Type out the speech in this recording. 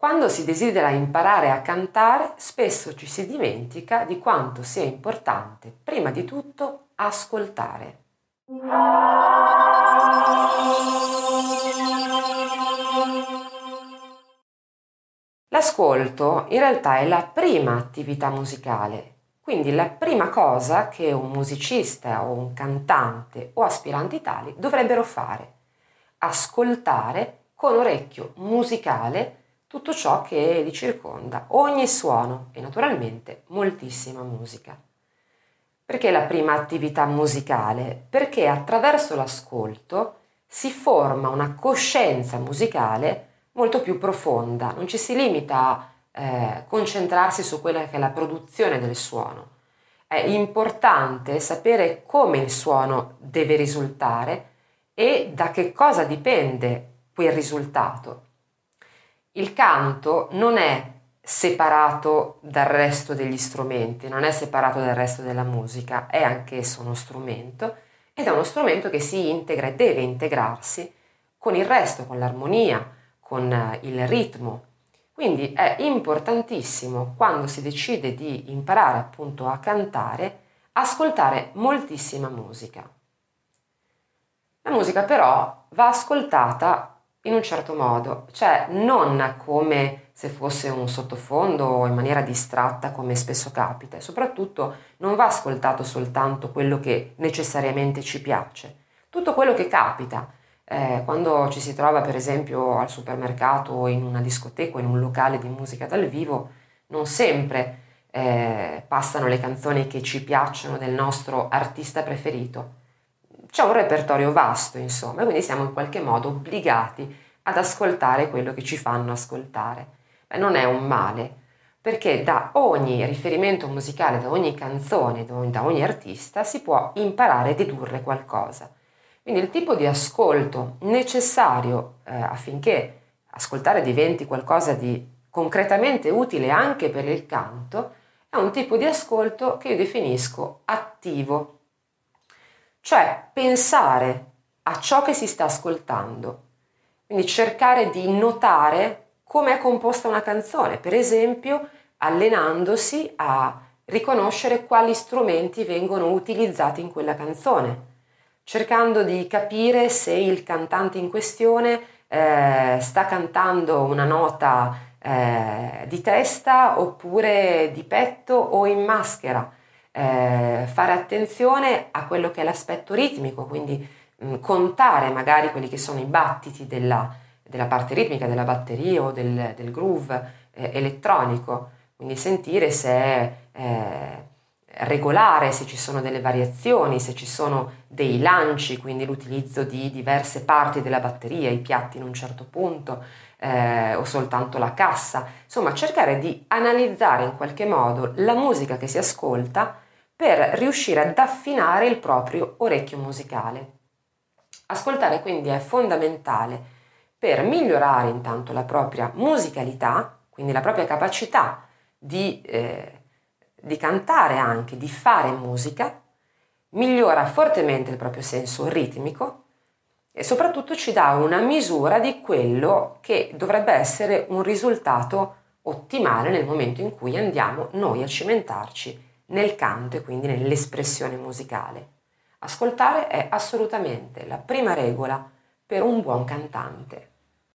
Quando si desidera imparare a cantare, spesso ci si dimentica di quanto sia importante, prima di tutto, ascoltare. L'ascolto in realtà è la prima attività musicale, quindi la prima cosa che un musicista o un cantante o aspiranti tali dovrebbero fare, ascoltare con orecchio musicale tutto ciò che li circonda, ogni suono e naturalmente moltissima musica. Perché la prima attività musicale? Perché attraverso l'ascolto si forma una coscienza musicale molto più profonda, non ci si limita a eh, concentrarsi su quella che è la produzione del suono. È importante sapere come il suono deve risultare e da che cosa dipende quel risultato. Il canto non è separato dal resto degli strumenti, non è separato dal resto della musica, è anch'esso uno strumento ed è uno strumento che si integra e deve integrarsi con il resto, con l'armonia, con eh, il ritmo. Quindi è importantissimo quando si decide di imparare appunto a cantare, ascoltare moltissima musica. La musica però va ascoltata in un certo modo, cioè non come se fosse un sottofondo o in maniera distratta come spesso capita e soprattutto non va ascoltato soltanto quello che necessariamente ci piace, tutto quello che capita. Eh, quando ci si trova per esempio al supermercato o in una discoteca o in un locale di musica dal vivo, non sempre eh, passano le canzoni che ci piacciono del nostro artista preferito c'è un repertorio vasto, insomma, quindi siamo in qualche modo obbligati ad ascoltare quello che ci fanno ascoltare. Beh, non è un male, perché da ogni riferimento musicale, da ogni canzone, da ogni artista si può imparare a dedurre qualcosa. Quindi il tipo di ascolto necessario eh, affinché ascoltare diventi qualcosa di concretamente utile anche per il canto è un tipo di ascolto che io definisco attivo cioè pensare a ciò che si sta ascoltando, quindi cercare di notare come è composta una canzone, per esempio allenandosi a riconoscere quali strumenti vengono utilizzati in quella canzone, cercando di capire se il cantante in questione eh, sta cantando una nota eh, di testa oppure di petto o in maschera eh, fare attenzione a quello che è l'aspetto ritmico, quindi mh, contare magari quelli che sono i battiti della, della parte ritmica, della batteria o del, del groove eh, elettronico, quindi sentire se eh, regolare, se ci sono delle variazioni, se ci sono dei lanci, quindi l'utilizzo di diverse parti della batteria, i piatti in un certo punto eh, o soltanto la cassa, insomma cercare di analizzare in qualche modo la musica che si ascolta per riuscire ad affinare il proprio orecchio musicale. Ascoltare quindi è fondamentale per migliorare intanto la propria musicalità, quindi la propria capacità di, eh, di cantare anche, di fare musica, migliora fortemente il proprio senso ritmico e soprattutto ci dà una misura di quello che dovrebbe essere un risultato ottimale nel momento in cui andiamo noi a cimentarci nel canto e quindi nell'espressione musicale. Ascoltare è assolutamente la prima regola per un buon cantante.